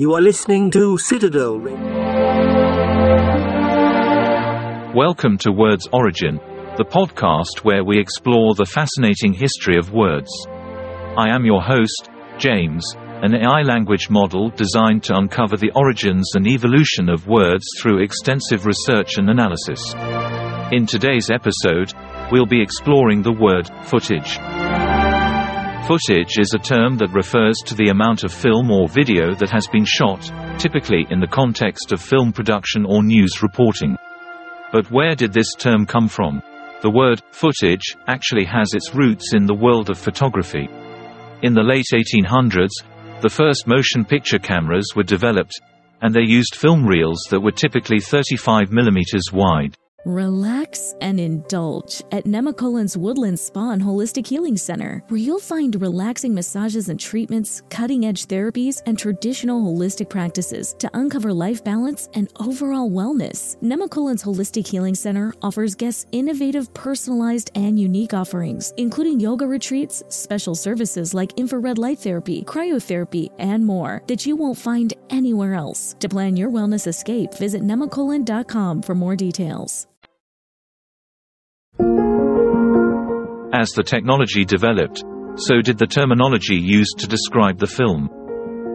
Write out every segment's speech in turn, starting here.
You are listening to Citadel Radio. Welcome to Words Origin, the podcast where we explore the fascinating history of words. I am your host, James, an AI language model designed to uncover the origins and evolution of words through extensive research and analysis. In today's episode, we'll be exploring the word footage. Footage is a term that refers to the amount of film or video that has been shot, typically in the context of film production or news reporting. But where did this term come from? The word footage actually has its roots in the world of photography. In the late 1800s, the first motion picture cameras were developed, and they used film reels that were typically 35 mm wide. Relax and indulge at Nemacolin's Woodland Spa and Holistic Healing Center, where you'll find relaxing massages and treatments, cutting edge therapies, and traditional holistic practices to uncover life balance and overall wellness. Nemacolin's Holistic Healing Center offers guests innovative, personalized, and unique offerings, including yoga retreats, special services like infrared light therapy, cryotherapy, and more that you won't find anywhere else. To plan your wellness escape, visit nemacolin.com for more details. As the technology developed, so did the terminology used to describe the film.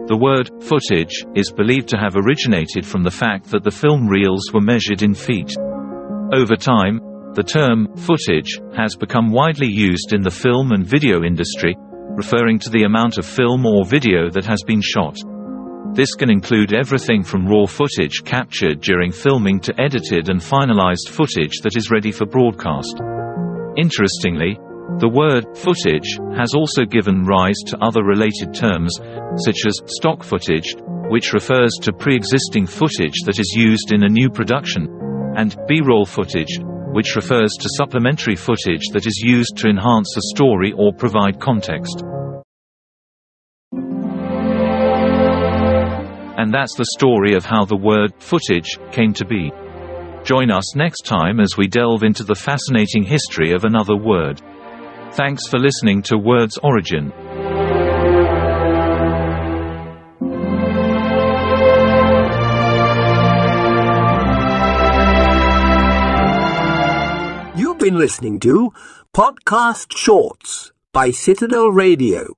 The word footage is believed to have originated from the fact that the film reels were measured in feet. Over time, the term footage has become widely used in the film and video industry, referring to the amount of film or video that has been shot. This can include everything from raw footage captured during filming to edited and finalized footage that is ready for broadcast. Interestingly, the word footage has also given rise to other related terms, such as stock footage, which refers to pre-existing footage that is used in a new production, and B-roll footage, which refers to supplementary footage that is used to enhance a story or provide context. And that's the story of how the word footage came to be. Join us next time as we delve into the fascinating history of another word. Thanks for listening to Words Origin. You've been listening to Podcast Shorts by Citadel Radio.